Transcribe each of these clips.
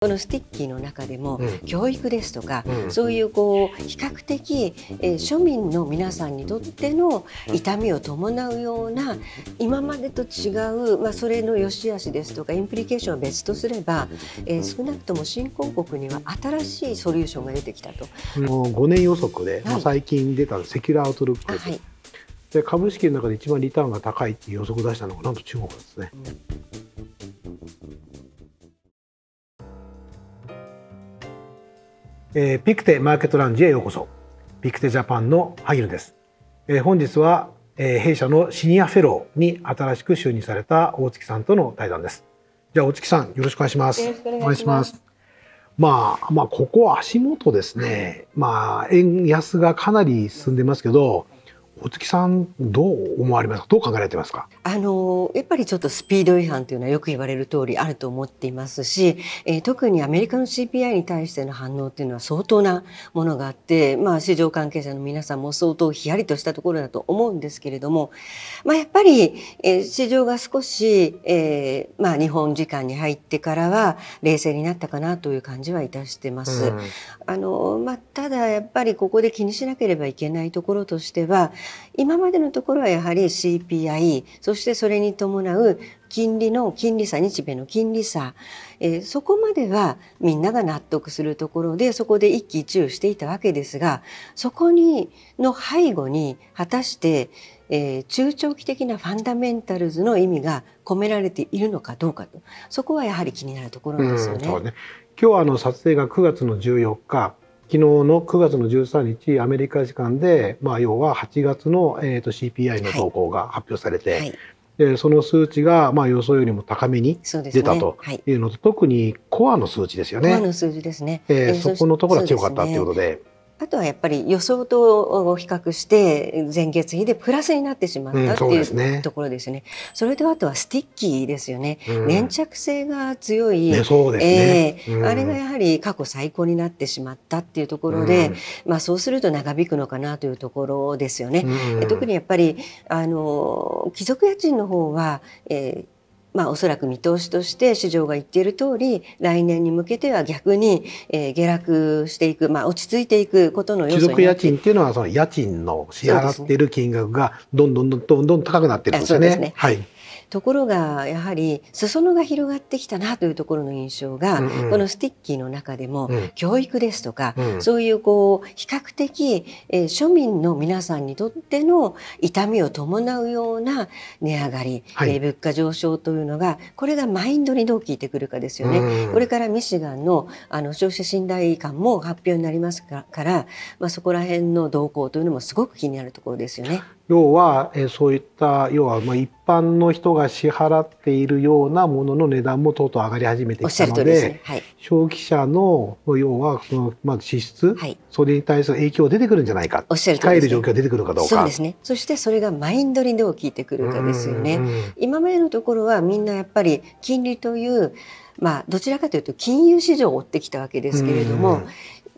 この sticky の中でも、うん。教育ですとか、うん。そういうこう比較的、えー庶民の皆さんにとっての痛みを伴うような今までと違う、まあ、それの良し悪しですとか implication は別とすれば、えー少なくとも新興国には新しいソリューションが出てきたと。あの5年予測で、まあ、はい最近出た Secular Outlook はい。で株式の中で一番リターンが高いっていう予測を出したのがなんと中国ですね。えーピクテマーケットラウンジへようこそ。ピクテジャパンの萩野です。えー本日は、えー弊社のシニアフェローに新しく就任された大月さんとの対談です。じゃあ大月さんよろしくお願いします。よろしくお願いしますまあまあここは足元ですね。まあ円安がかなり進んでますけど、大月さんどう思われますか？どう考えられてますか？あのやっぱりちょっとスピード違反というのはよく言われる通りあると思っていますし、えー特にアメリカの CPI に対しての反応っていうのは相当なものがあって、まあ、市場関係者の皆さんも相当ヒヤリとしたところだと思うんですけれども、まあ、やっぱり、えー市場が少し、えーまあ、日本時間に入ってからは冷静になったかなという感じはいたしてます。うんあのまあ、ただやっぱりここで気にしなければいけないところとしては今までのところはやはり CPI そしてそれに伴う金利の金利差日米の金利差、えーそこまではみんなが納得するところでそこで一喜一憂していたわけですがそこにの背後に果たして、えー中長期的なファンダメンタルズの意味が込められているのかどうかとそこはやはり気になるところですよね。今日あの撮影が9月の14日昨日の9月の13日アメリカ時間で、まあ、要は8月の、えー、と CPI の動向が発表されて、はい、でその数値が、まあ、予想よりも高めに出たとはいいうのと、特にコアの数値ですよね。コアの数字ですね。えーえーそこのところが強かったというそことで。あとはやっぱり予想と比較して前月比でプラスになってしまったうんそうっていですねうところですね。それとあとは sticky ですよね。うん粘着性が強い。ね、ね。ええうんあれがやはり過去最高になってしまったっていうところで、うんまあそうすると長引くのかなというところですよね。うん特にやっぱりあの帰属家賃の方は、えーまあ、おそらく見通しとして市場が言っている通り来年に向けては逆に、えー下落していく、まあ、落ち着いていくことの要素になって帰属家賃っていうのはその家賃の支払っている金額がどんどんどんどんどん高くなってるんですよね。ねはい。ところがやはり裾野が広がってきたなというところの印象が、うんうん。この sticky の中でも、うん。教育ですとか、うん。そういうこう比較的、えー庶民の皆さんにとっての痛みを伴うような値上がり、はい。えー物価上昇というのがこれがマインドにどう効いてくるかですよね。うんこれからミシガンのあの消費者信頼感も発表になりますかから、まあ、そこら辺の動向というのもすごく気になるところですよね。要は、えーそういった要はまあ一般の人が支払っているようなものの値段もとうとう上がり始めてきたのでね。はい。消費者の要はその、まあ、支出、はいそれに対する影響出てくるんじゃないかおっしゃる状況が出てくるかどうか。そうですね。そしてそれがマインドにどう効いてくるかですよね。今までのところはみんなやっぱり金利という、まあ、どちらかというと金融市場を追ってきたわけですけれども、うん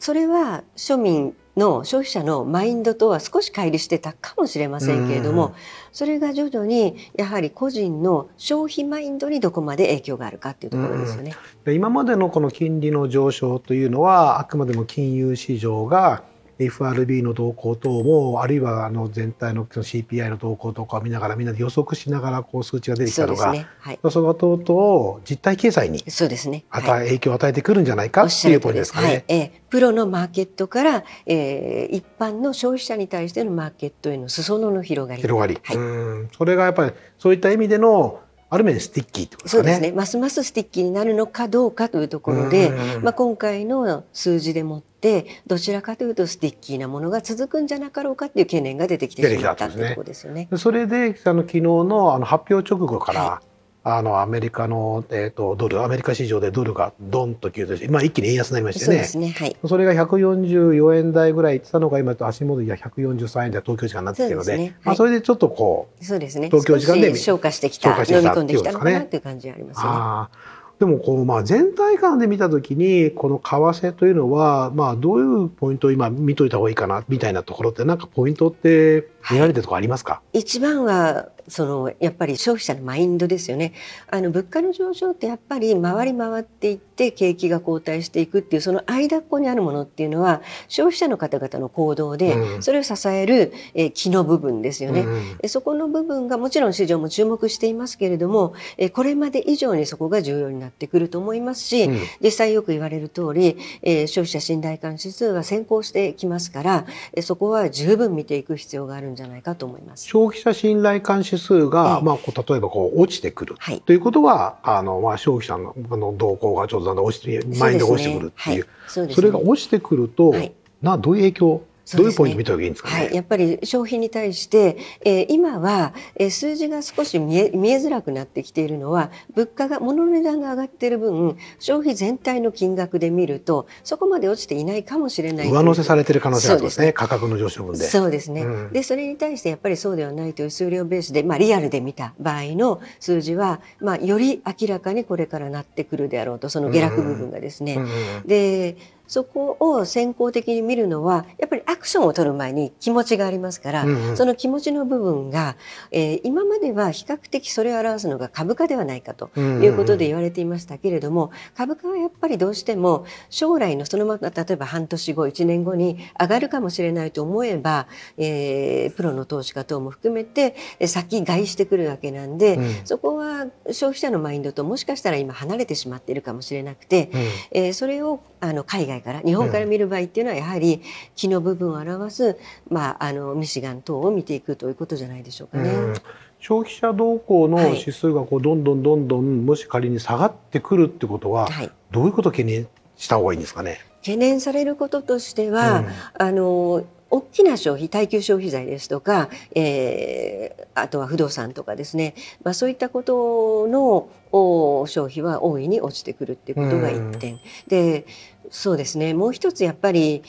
それは庶民の消費者のマインドとは少し乖離してたかもしれませんけれども、うんそれが徐々にやはり個人の消費マインドにどこまで影響があるかっていうところですよね。で今までのこの金利の上昇というのはあくまでも金融市場が FRB の動向等もあるいはあの全体の CPI の動向とかを見ながらみんなで予測しながらこう数値が出てきたのがそね。はい。それがとうとう実体経済にそうですね。はい与え影響を与えてくるんじゃないかおっっていうポイントしゃる通りですかね。。ええプロのマーケットから、えー一般の消費者に対してのマーケットへの裾野の広がり。広がり、はいうんそれがやっぱりそういった意味でのある面 sticky ってことですかね。そうですね。ますます sticky になるのかどうかというところで、うんまあ、今回の数字でもってどちらかというと sticky なものが続くんじゃなかろうかっていう懸念が出てきてしまったっていうところですよね。でそれであの昨日のあの発表直後から、はあのアメリカの、えー、とドルアメリカ市場でドルがドンと急騰して、まあ、一気に円安になりましてねそうですね。はい。それが144円台ぐらいいってたのが今と足元で143円台東京時間になってきてるのでそうですねまあ、それでちょっとこう、そうですね。東京時間で消化してきた、消化してきた飲み込んできたのかなっていうこという感じがありますよね。あーでもこう、まあ、全体感で見たときにこの為替というのは、まあ、どういうポイントを今見といた方がいいかなみたいなところってなんかポイントって見られてるところありますか、一番はそのやっぱり消費者のマインドですよね。あの物価の上昇ってやっぱり回り回っていって景気が後退していくっていうその間っこにあるものっていうのは消費者の方々の行動で、うん。それを支える、えー気の部分ですよね。うんえそこの部分がもちろん市場も注目していますけれども、えこれまで以上にそこが重要になってくると思いますし、うん。実際よく言われる通り、えー消費者信頼感指数は先行してきますから、えそこは十分見ていく必要があるんじゃないかと思います。消費者信頼感指数が、ええ。まあ、こう例えばこう落ちてくる。はい。ということはあの、まあ、消費者の動向がちょっとだんだん落ちてマインドが落ちてくるっていう。それが落ちてくると、はい。などういう影響どういうポイント見た方がいいんですかね？はい、やっぱり消費に対して、えー今は、えー数字が少し見え見えづらくなってきているのは物価が物の値段が上がっている分消費全体の金額で見るとそこまで落ちていないかもしれない上乗せされてる可能性があるんですそうでね。価格の上昇分で。そうですね、うん。でそれに対してやっぱりそうではないという数量ベースで、まあ、リアルで見た場合の数字は、まあ、より明らかにこれからなってくるであろうとその下落部分がですね。うんうん。でそこを先行的に見るのはやっぱりアクションを取る前に気持ちがありますから、うんうん。その気持ちの部分が、えー今までは比較的それを表すのが株価ではないかということで言われていましたけれども、株価はやっぱりどうしても将来のそのまま例えば半年後1年後に上がるかもしれないと思えば、えープロの投資家等も含めてえー先買いしてくるわけなんで、うん。そこは消費者のマインドともしかしたら今離れてしまっているかもしれなくて、うん。えーそれをあの海外から日本から見る場合っていうのはやはり木の部分を表す、まあ、あのミシガン等を見ていくということじゃないでしょうかね。うん消費者動向のはい指数がこうどんどんどんどんもし仮に下がってくるってことは、はい、どういうことを懸念した方がいいんですかね？懸念されることとしては、あの大きな消費耐久消費財ですとか、えーあとは不動産とかですね、まあ、そういったことのお消費は大いに落ちてくるっていうことが一点、でそうですね。もう一つやっぱり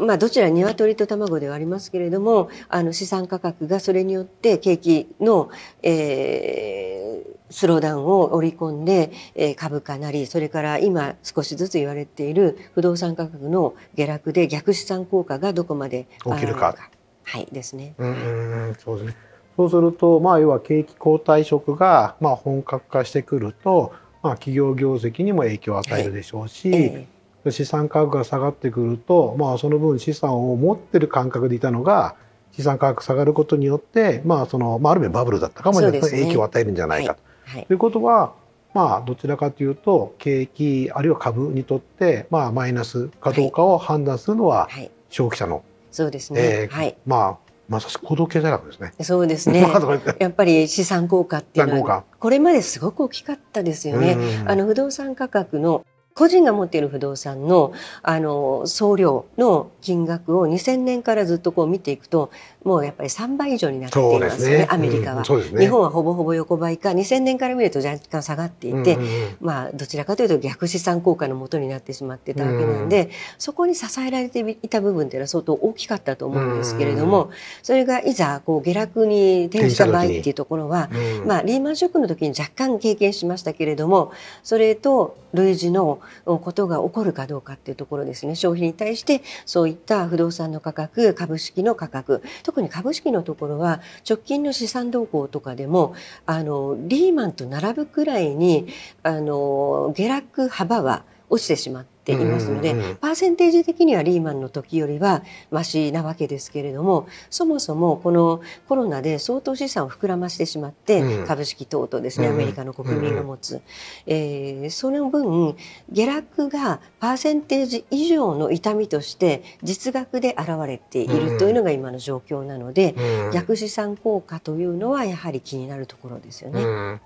まあ、どちら鶏と卵ではありますけれどもあの資産価格がそれによって景気の、えースローダウンを織り込んで、えー株価なりそれから今少しずつ言われている不動産価格の下落で逆資産効果がどこまで起きるかはいですね。うんそうですね。そうすると、まあ、要は景気後退色が、まあ、本格化してくると、まあ、企業業績にも影響を与えるでしょうし、え資産価格が下がってくると、まあ、その分資産を持ってる感覚でいたのが資産価格下がることによって、まあそのまあ、ある意味バブルだったかもしれない。影響を与えるんじゃないかと。ーはい。ということは、まあ、どちらかというと景気あるいは株にとって、まあ、マイナスかどうかを判断するのははい、消費者の、そうですね、えーはい。まあ、まさしく行動経済学ですね。そうですね。やっぱり資産効果っていうのはこれまですごく大きかったですよね。うん。あの不動産価格の個人が持っている不動産のあの総量の金額を2000年からずっとこう見ていくともうやっぱり3倍以上になってそいうますすね。アメリカは、うんね。日本はほぼほぼ横ばいか2000年から見ると若干下がっていて、うんうんうん。まあどちらかというと逆資産効果のもとになってしまってたわけなんで、そこに支えられていた部分っていうのは相当大きかったと思うんですけれども、それがいざこう下落に転じた場合っていうところは、うんまあ、リーマンショックの時に若干経験しましたけれどもそれと類似のことが起こるかどうかっていうところですね。消費に対してそういった不動産の価格株式の価格特に株式のところは直近の資産動向とかでもあのリーマンと並ぶくらいにあの下落幅は落ちてしまっていますので、うんうんうんパーセンテージ的にはリーマンの時よりはマシなわけですけれどもそもそもこのコロナで相当資産を膨らましてしまって、うん。株式等々ですね、うんアメリカの国民が持つ、えーその分下落がパーセンテージ以上の痛みとして実額で現れているというのが今の状況なので、うん逆資産効果というのはやはり気になるところですよね。うん。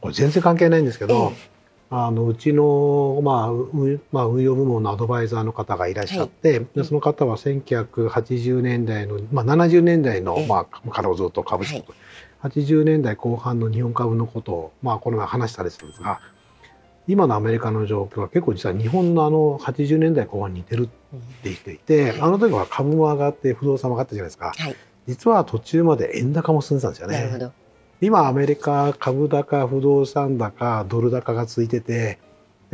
これ全然関係ないんですけど、えあのうちの、まあうまあ、運用部門のアドバイザーの方がいらっしゃって、でその方は1980年代の、まあ、70年代の、ええ。まあ、からずっと。株式、はい。80年代後半の日本株のことを、まあ、この前話したりするんですが今のアメリカの状況は結構実は日本のあの80年代後半に似てるってうん言っていて、はい。あの時は株も上がって不動産も上がったじゃないですか。はい、実は途中まで円高も進んでたんですよね。なるほど。今アメリカ株高不動産高ドル高が続いてて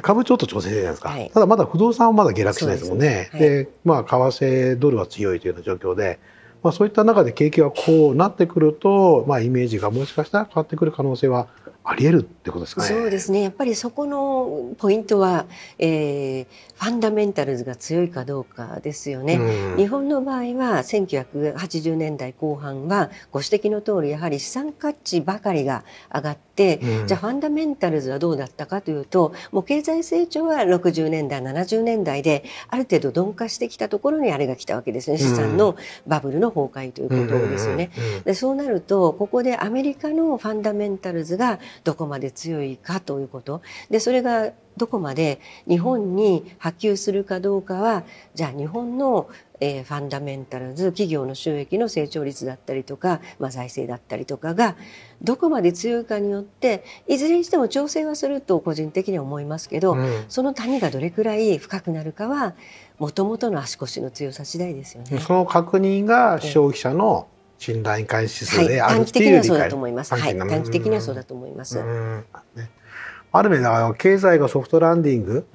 株ちょっと調整じゃないですか、はい。ただまだ不動産はまだ下落しないですもんね。ですね。でまあ為替ドルは強いというような状況でまあ、そういった中で景気がこうなってくると、まあ、イメージがもしかしたら変わってくる可能性はあり得るってことですかね。そうですね。やっぱりそこのポイントは、えー、ファンダメンタルズが強いかどうかですよね。うん、日本の場合は1980年代後半はご指摘の通りやはり資産価値ばかりが上がって、うん、じゃあファンダメンタルズはどうだったかというと、もう経済成長は60年代70年代である程度鈍化してきたところにあれが来たわけですね。資産のバブルの崩壊ということですよね。でそうなるとここでアメリカのファンダメンタルズがどこまで強いかということでそれがどこまで日本に波及するかどうかはじゃあ日本の、えー、ファンダメンタルズ企業の収益の成長率だったりとか、まあ、財政だったりとかがどこまで強いかによっていずれにしても調整はすると個人的には思いますけど、うん、その谷がどれくらい深くなるかはもともとの足腰の強さ次第ですよね。その確認が消費者の、信頼回指数であるっていう理解、はい、短期的にはそうだと思います。はい、短期的にはそうだと思います。ね、ある面で経済がソフトランディング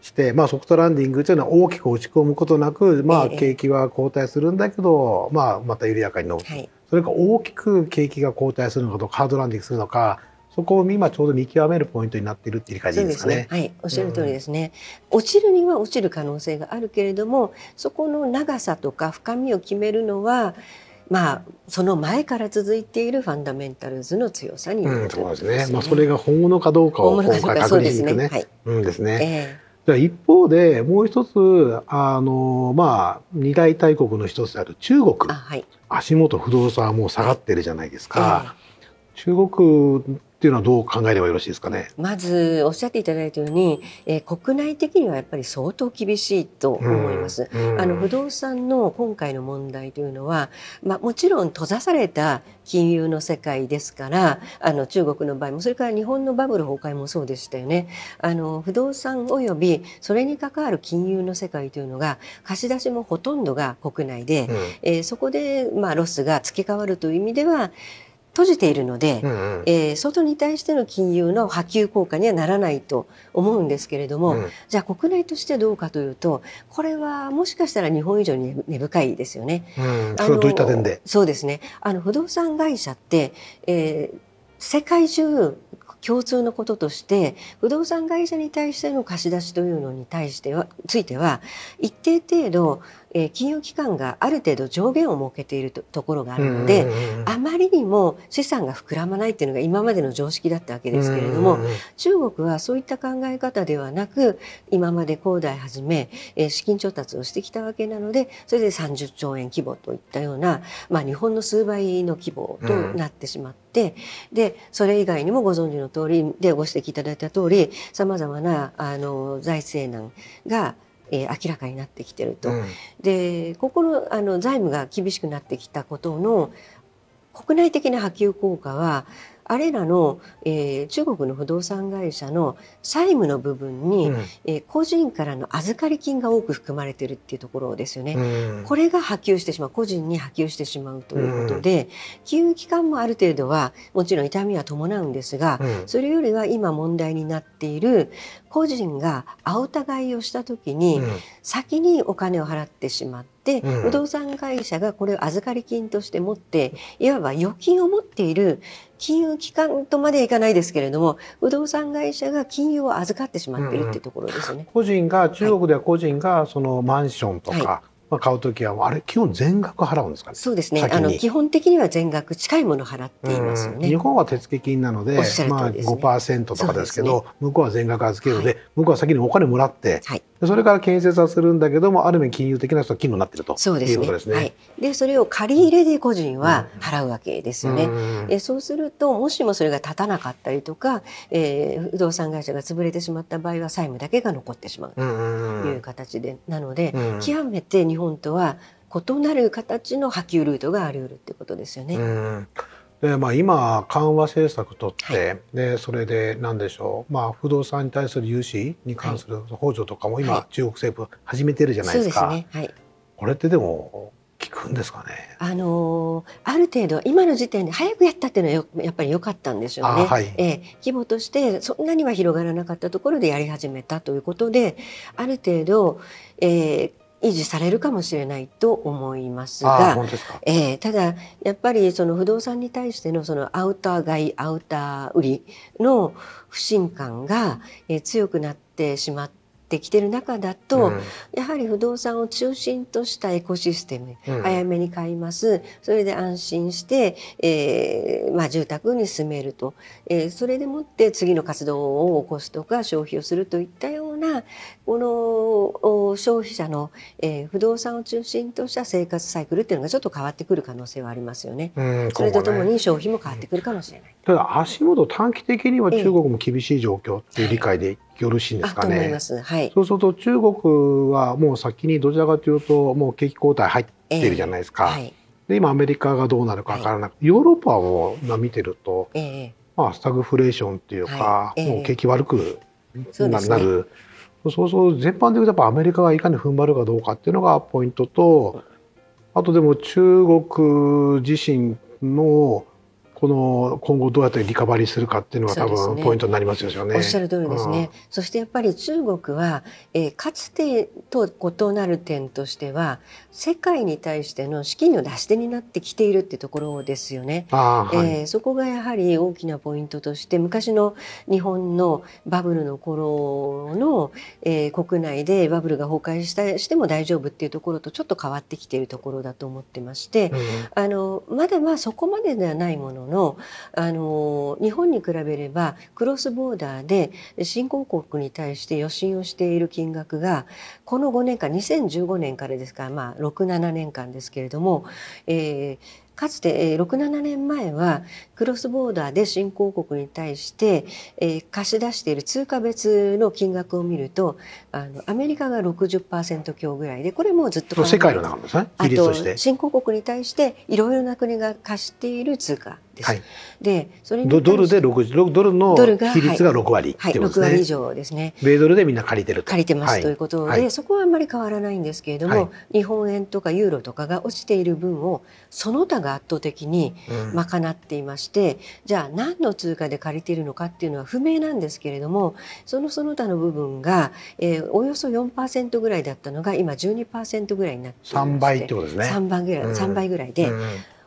して、はい、まあソフトランディングというのは大きく落ち込むことなく、まあ景気は後退するんだけど、えー、まあまた緩やかに伸ぶ。はい、それか大きく景気が後退するのかとハードランディングするのか。そこを今ちょうど見極めるポイントになっているっていう理解ですかね。ねはい、おっしゃる通りですね、うん、落ちるには落ちる可能性があるけれども、そこの長さとか深みを決めるのは。まあ、その前から続いているファンダメンタルズの強さになる、うん、そうですね。まあ、それが本物かどうかを今回確認していくね。ねうんですね。えー、一方でもう一つあのまあ二大大国の一つである中国、はい、足元不動産はもう下がってるじゃないですか。えー、中国っていうのはどう考えればよろしいですかね？まずおっしゃっていただいたように、えー、国内的にはやっぱり相当厳しいと思います。うんうん、あの不動産の今回の問題というのは、まあもちろん閉ざされた金融の世界ですから、あの中国の場合もそれから日本のバブル崩壊もそうでしたよね。あの不動産およびそれに関わる金融の世界というのが貸し出しもほとんどが国内で、うん、えー、そこでまあロスが付け替わるという意味では。閉じているので、うんうん、えー、外に対しての金融の波及効果にはならないと思うんですけれども、うん、じゃあ国内としてどうかというとこれはもしかしたら日本以上に根深いですよね。うん、それはどういった点で？そうですね。あの不動産会社って、えー、世界中共通のこととして不動産会社に対しての貸し出しというのに対してはついては一定程度えー、金融機関がある程度上限を設けているとところがあるので、あまりにも資産が膨らまないっていうのが今までの常識だったわけですけれども、中国はそういった考え方ではなく今まで恒大はじめ、えー、資金調達をしてきたわけなのでそれで30兆円規模といったような、まあ、日本の数倍の規模となってしまって、うん、でそれ以外にもご存知の通りでご指摘いただいた通りさまざまなあの財政難がえー、明らかになってきてると。うん、でここのあの財務が厳しくなってきたことの国内的な波及効果はあれらの、えー、中国の不動産会社の債務の部分に、うん、えー、個人からの預かり金が多く含まれているっていうところですよね、うん、これが波及してしまう個人に波及してしまうということで、うん、金融機関もある程度はもちろん痛みは伴うんですが、それよりは今問題になっている個人が青たがいをした時に、先にお金を払ってしまって、うん、不動産会社がこれを預かり金として持っていわば預金を持っている金融機関とまでいかないですけれども不動産会社が金融を預かってしまっているっていうところですよね。個人が中国では個人がそのマンションとか、はいまあ、買うときはあれ基本全額払うんですか、ね、そうですね。あの基本的には全額近いもの払っていますよね。日本は手付金なので、ね、まあ5%とかですけど、ね、向こうは全額預けるので、はい、向こうは先にお金もらって、はい、それから建設はするんだけどもある面金融的な人は金になってるとそうですね。で。はい、でそれを借り入れで個人は払うわけですよね。うん、えそうするともしもそれが立たなかったりとか、えー、不動産会社が潰れてしまった場合は債務だけが残ってしまうという形で、なので、うん、極めて日本とは異なる形の波及ルートがあり得るってことですよね。うん。でまあ、今、緩和政策とって、はい、でそれで何でしょう、まあ、不動産に対する融資に関する補助とかも今、はい、中国政府始めてるじゃないですか。すね。はい、これってでも効くんですかね？あのある程度今の時点で早くやったっていうのはやっぱり良かったんですよね。はい、えー、規模としてそんなには広がらなかったところでやり始めたということである程度、えー、維持されるかもしれないと思いますが。えーただやっぱりその不動産に対してのそのアウター買いアウター売りの不信感が、えー強くなってしまってきてる中だと、うん。やはり不動産を中心としたエコシステム、うん。早めに買います。それで安心して、えーまあ、住宅に住めると、えーそれでもって次の活動を起こすとか消費をするといったようなこのお消費者の、えー不動産を中心とした生活サイクルっていうのがちょっと変わってくる可能性はありますよね。うんそれとともに消費も変わってくるかもしれない。ただ足元短期的にはええ中国も厳しい状況っていう理解でよろしいんですかね。はい。そうすると中国はもう先にどちらかというともう景気後退入ってるじゃないですか。はい。で今アメリカがどうなるかわからなくて、ヨーロッパはもうまあ見てると、ええまあ、スタグフレーションっていうか、もう景気悪くな,、るそうそう全般的にやっぱアメリカがいかに踏ん張るかどうかっていうのがポイントとあとでも中国自身のこの今後どうやってリカバリーするかっていうのが多分ポイントになりますよね。おっしゃる通りですね。そしてやっぱり中国は、えーかつてと異なる点としては世界に対しての資金の出し手になってきているってところですよね。はいえーそこがやはり大きなポイントとして昔の日本のバブルの頃の、えー国内でバブルが崩壊したしても大丈夫っていうところとちょっと変わってきているところだと思ってまして、うんあのまだまあそこまでではないもののあの日本に比べればクロスボーダーで新興国に対して予診をしている金額がこの5年間2015年からですから、まあ、67年間ですけれども、えーかつて、えー67年前はクロスボーダーで新興国に対して、えー貸し出している通貨別の金額を見るとあのアメリカが60%強ぐらいでこれもうずっと世界の中ですねあ比率として。と新興国に対していろいろな国が貸している通貨です。はい、でそれにドドルで60ドルのドルが比率が6割ってはい、6いうことですね。割以上ですね。米ドルでみんな借りてると。借りてます、はいということで、はいそこはあんまり変わらないんですけれども、はい日本円とかユーロとかが落ちている分をその他が圧倒的にうん賄っていましてじゃあ何の通貨で借りているのかっていうのは不明なんですけれどもそのその他の部分が、えーおよそ4%ぐらいだったのが今12%ぐらいになっていまして3倍ってことですね。3倍ぐらい、うん3倍ぐらいで、うん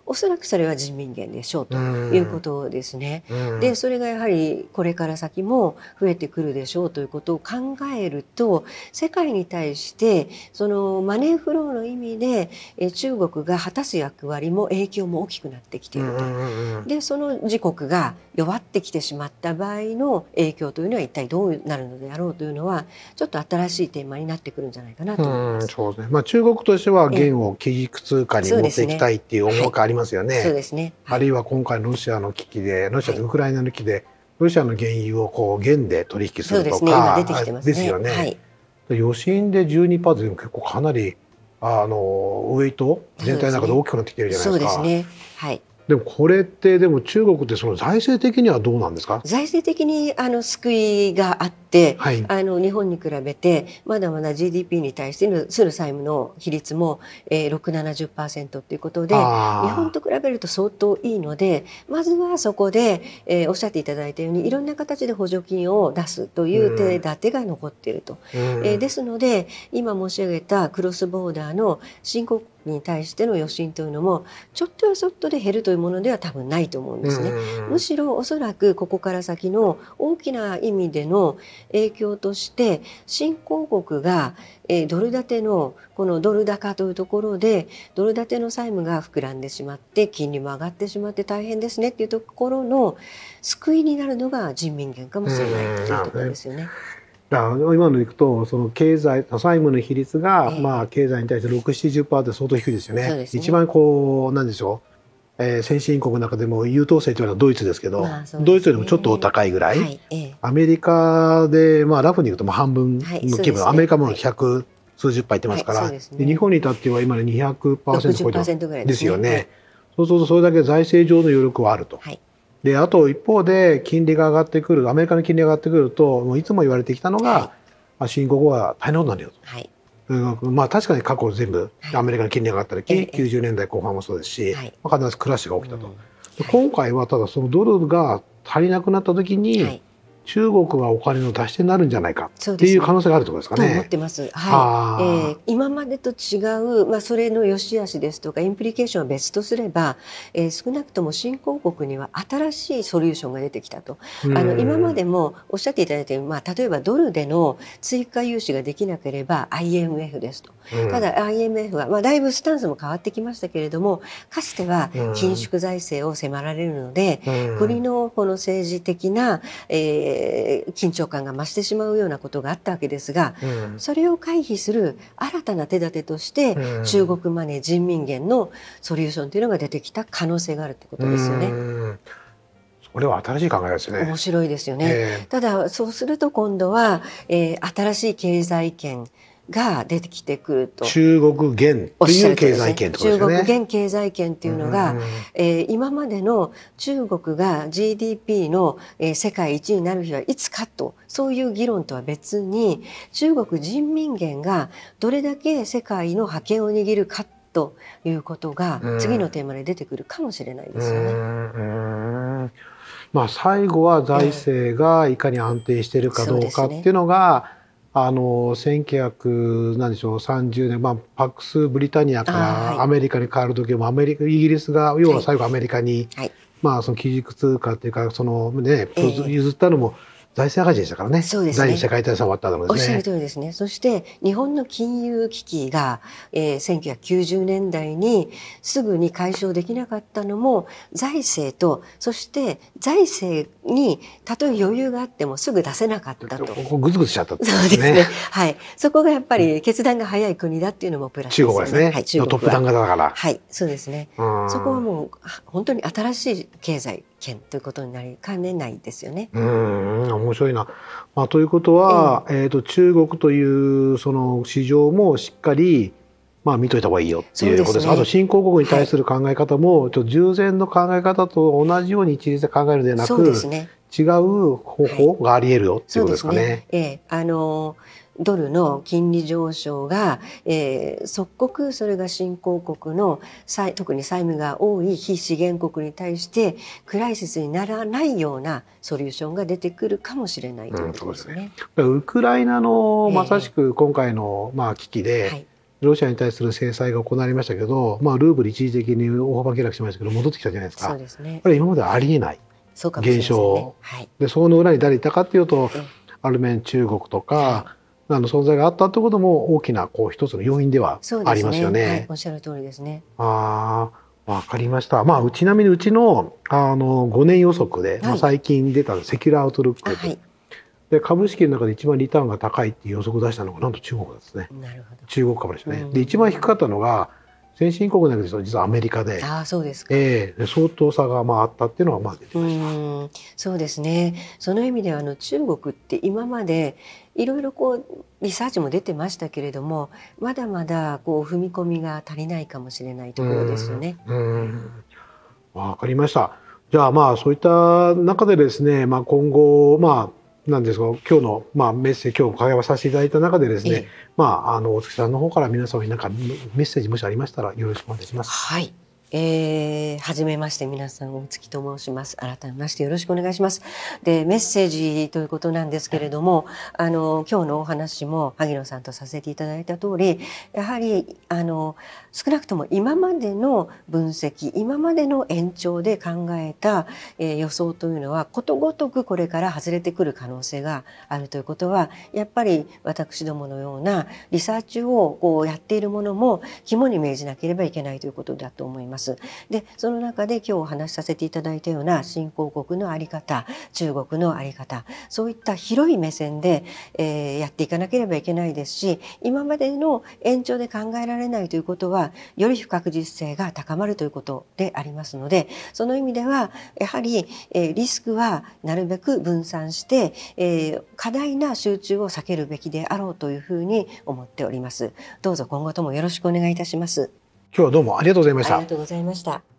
おそらくそれは人民元でしょうとうんいうことですね。うんでそれがやはりこれから先も増えてくるでしょうということを考えると世界に対してそのマネーフローの意味でえ中国が果たす役割も影響も大きくなってきていると。でその自国が弱ってきてしまった場合の影響というのは一体どうなるのであろうというのはちょっと新しいテーマになってくるんじゃないかなと思います。うんそうですね。まあ中国としては元を基軸通貨に持っていきたいっていう思惑ありますよね。そうですね。あるいは今回のロシアの危機で、ロシアとウクライナの危機で、ロシアの原油をこう元で取引するとか、ね。ですよね。はい。余震で12%でも結構かなりあのウェイト全体の中で大きくなってきてるじゃないそうでか。ですすね。はい。でもこれってでも中国ってその財政的にはどうなんですか？財政的にあの救いがあって、はい。あの日本に比べてまだまだ GDP に対してのする債務の比率も、えー、670%ということで日本と比べると相当いいのでまずはそこで、えーおっしゃっていただいたようにいろんな形で補助金を出すという手立てが残っていると。うんえーですので今申し上げたクロスボーダーの新興国に対しての余震というのもちょっとやそっとで減るというものでは多分ないと思うんですね。うんむしろおそらくここから先の大きな意味での影響として新興国が、えードル建てのこのドル高というところでドル建ての債務が膨らんでしまって金利も上がってしまって大変ですねっていうところの救いになるのが人民元かもしれないというところですよね。だ今のいくとその経済債務の比率が、ええ。まあ経済に対して6、70%って相当低いですよね。ね。一番こうなんでしょう、えー先進国の中でも優等生というのはドイツですけど、まあね。ドイツよりもちょっとお高いぐらい。はい、ええ。アメリカで、まあ、ラフに言うともう半分のはい規模、そうですね。アメリカも100数十杯いってますから、はい日本に至っては今ね200%超えてます60%ぐらいでですよね。そうするとそれだけ財政上の余力はあると。はいであと一方で金利が上がってくるアメリカの金利が上がってくるともういつも言われてきたのが、はい。まあ新興国は大変なことになるよと。はい。うん。まあ確かに過去全部はい。アメリカの金利が上がった時、ええ90年代後半もそうですし、はい。まあ必ずクラッシュが起きたと。うん。で今回はただそのドルが足りなくなった時に、はい中国がお金の出し手になるんじゃないかっていう可能性があるってことですかと思っね。てます。あはい。ーえー今までと違う、まあ、それの良し悪しですとか、インプリケーションは別とすれば、えー少なくとも新興国には新しいソリューションが出てきたと。あの、今までもおっしゃっていただいたように、まあ、例えばドルでの追加融資ができなければ IMF ですと。うんただ IMF は、まあ、だいぶスタンスも変わってきましたけれども、かつては緊縮財政を迫られるので、うん国のこの政治的な、えー緊張感が増してしまうようなことがあったわけですが、うんそれを回避する新たな手立てとして、うん中国マネー人民元のソリューションというのが出てきた可能性があるってことですよね。うんこれは新しい考えですね。面白いですよね。えただそうすると今度は、えー新しい経済圏が出てきてくるえと。中国元という経済圏ってことです中。国元経済圏っていうのが、んえー今までの中国が GDP の、えー世界一になる日はいつかとそういう議論とは別に中国人民元がどれだけ世界の覇権を握るかということがうん次のテーマで出てくるかもしれないですよね。まあ最後は財政がいかに安定しているかどうかっていうのが、あの1900なんでしょう？30年、まあ、パックスブリタニアからアメリカに変わる時もアメリカイギリスが要は最後アメリカに、はい。まあその基軸通貨っていうかそのねええ。譲ったのも財政赤字でしたからねそうですね第二次世界大戦終わったのおっしゃるですね。通りですね。そして日本の金融危機が、えー1990年代にすぐに解消できなかったのも財政とそして財政にたとえ余裕があってもすぐ出せなかったと。ここグズグズしちゃったってそうですね。はい。そこがやっぱり決断が早い国だっていうのもプラスですよね。中国はですね、はい、中国はトップダウン型だから。はい、そうですね。うんそこはもうは本当に新しい経済圏ということになりかねないですよね。うん面白いな。まあ、ということは、えーと中国というその市場もしっかり、まあ、見といた方がいいよっていうことです。ねあと新興国に対する考え方も、ちょっと従前の考え方と同じように一律で考えるのではなそうく、ですね。違う方法があり得るよっていうことですかね。ね。ええあのドルの金利上昇が、えー即刻それが新興国の債特に債務が多い非資源国に対してクライシスにならないようなソリューションが出てくるかもしれないということですね。だからウクライナのええまさしく今回のまあ危機で、はい、ロシアに対する制裁が行われましたけど、まあ、ルーブル一時的に大幅下落しましたけど戻ってきたじゃないですか。そうですね。これ今まではありえない。現象。はい。でそこの裏に誰いたかっていうとええある面中国とか、あの存在があったってことも大きなこう一つの要因では。ありますよね。はい、おっしゃる通りですね。ああわかりました。まあうちなみにうちのあの5年予測で、まあ、はい最近出たセキュラーアウトルック、あはい。で株式の中で一番リターンが高いっていう予測を出したのがなんと中国ですね。なるほど。中国株でしたね。うんで一番低かったのが先進国なんです実はアメリカで、ああそうですか。ええで相当差がまああったっていうのはまあ出てうました。んそうですねその意味ではあの中国って今までいろいろこうリサーチも出てましたけれどもまだまだこう踏み込みが足りないかもしれないところですよね。うんわかりました。じゃあまあそういった中でですね、まあ、今後まあなんですか今日のまあメッセージ今日会話させていただいた中でですね、ええまああの大月さんの方から皆様に何かメッセージもしありましたらよろしくお願いします。はい。えー、はじめまして皆さん大月と申します。改めましてよろしくお願いします。でメッセージということなんですけれどもあの今日のお話も萩野さんとさせていただいた通りやはりあの少なくとも今までの分析今までの延長で考えた、えー予想というのはことごとくこれから外れてくる可能性があるということはやっぱり私どものようなリサーチをこうやっているものも肝に銘じなければいけないということだと思います。ます。でその中で今日お話しさせていただいたような新興国の在り方中国の在り方そういった広い目線で、えーやっていかなければいけないですし今までの延長で考えられないということはより不確実性が高まるということでありますのでその意味ではやはり、えーリスクはなるべく分散して、えー過大な集中を避けるべきであろうというふうに思っております。どうぞ今後ともよろしくお願いいたします。今日はどうもありがとうございましたありが。とうございました。